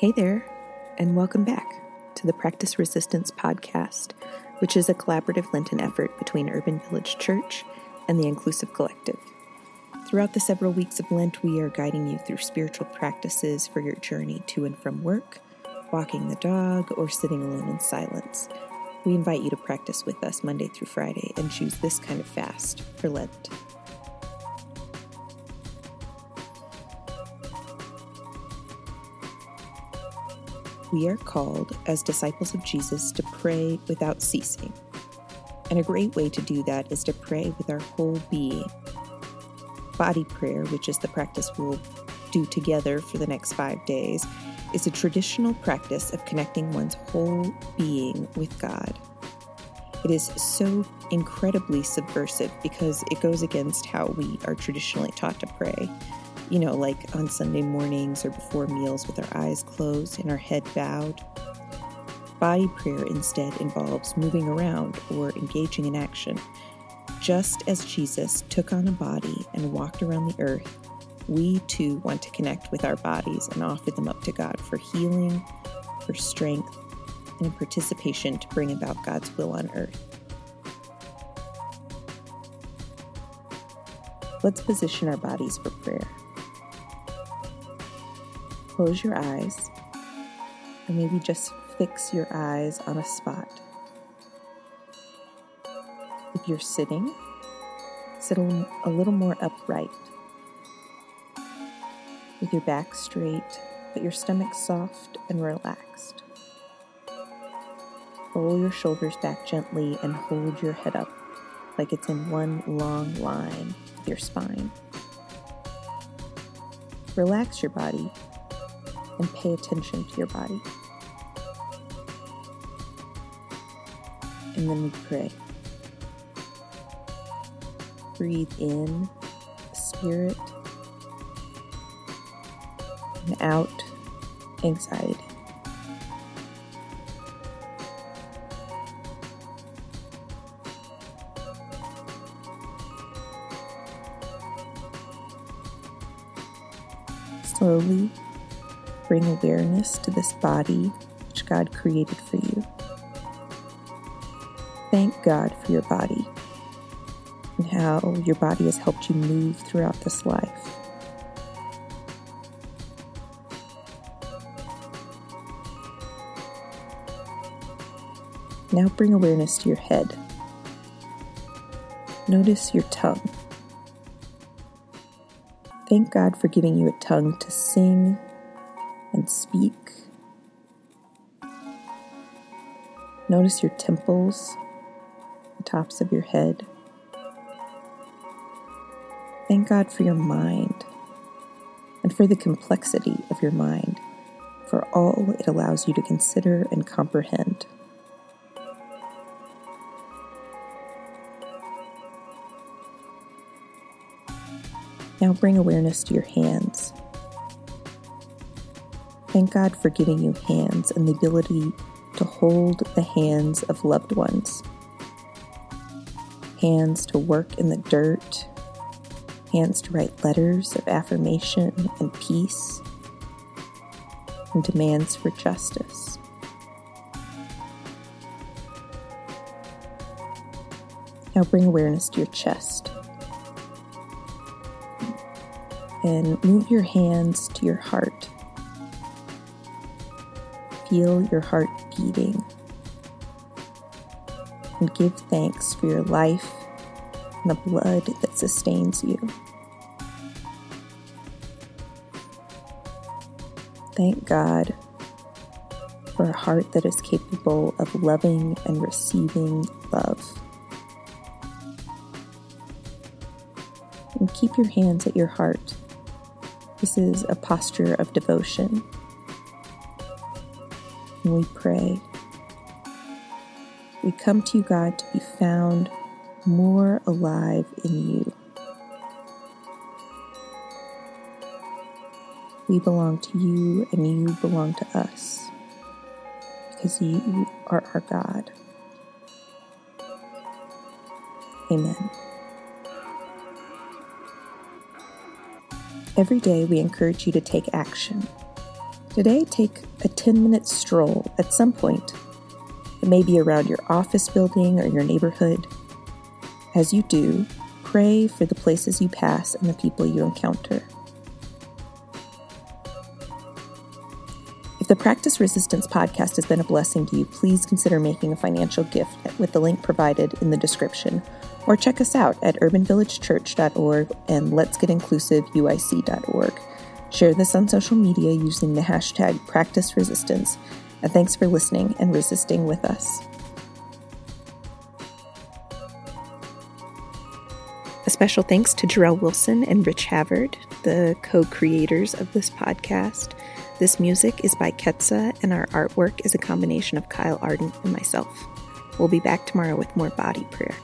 Hey there, and welcome back to the Practice Resistance podcast, which is a collaborative Lenten effort between Urban Village Church and the Inclusive Collective. Throughout the several weeks of Lent, we are guiding you through spiritual practices for your journey to and from work, walking the dog, or sitting alone in silence. We invite you to practice with us Monday through Friday and choose this kind of fast for Lent. We are called, as disciples of Jesus, to pray without ceasing. And a great way to do that is to pray with our whole being. Body prayer, which is the practice we'll do together for the next five days, is a traditional practice of connecting one's whole being with God. It is so incredibly subversive because it goes against how we are traditionally taught to pray you know, like on Sunday mornings or before meals with our eyes closed and our head bowed. Body prayer instead involves moving around or engaging in action. Just as Jesus took on a body and walked around the earth, we too want to connect with our bodies and offer them up to God for healing, for strength, and participation to bring about God's will on earth. Let's position our bodies for prayer close your eyes and maybe just fix your eyes on a spot. If you're sitting, sit a little more upright with your back straight, but your stomach soft and relaxed. Roll your shoulders back gently and hold your head up like it's in one long line with your spine. Relax your body and pay attention to your body. And then we pray. Breathe in spirit and out anxiety. Slowly bring awareness to this body which God created for you. Thank God for your body and how your body has helped you move throughout this life. Now bring awareness to your head. Notice your tongue. Thank God for giving you a tongue to sing speak. Notice your temples, the tops of your head. Thank God for your mind and for the complexity of your mind, for all it allows you to consider and comprehend. Now bring awareness to your hands Thank God for giving you hands and the ability to hold the hands of loved ones. Hands to work in the dirt, hands to write letters of affirmation and peace, and demands for justice. Now bring awareness to your chest. And move your hands to your heart feel your heart beating. And give thanks for your life and the blood that sustains you. Thank God for a heart that is capable of loving and receiving love. And keep your hands at your heart. This is a posture of devotion and we pray. We come to you, God, to be found more alive in you. We belong to you and you belong to us because you are our God. Amen. Every day we encourage you to take action Today, take a 10 minute stroll at some point. It may be around your office building or your neighborhood. As you do, pray for the places you pass and the people you encounter. If the Practice Resistance podcast has been a blessing to you, please consider making a financial gift with the link provided in the description, or check us out at urbanvillagechurch.org and letsgetinclusiveuic.org. Share this on social media using the hashtag Practice Resistance. And thanks for listening and resisting with us. A special thanks to Jarrell Wilson and Rich Havard, the co creators of this podcast. This music is by Ketsa, and our artwork is a combination of Kyle Arden and myself. We'll be back tomorrow with more body prayer.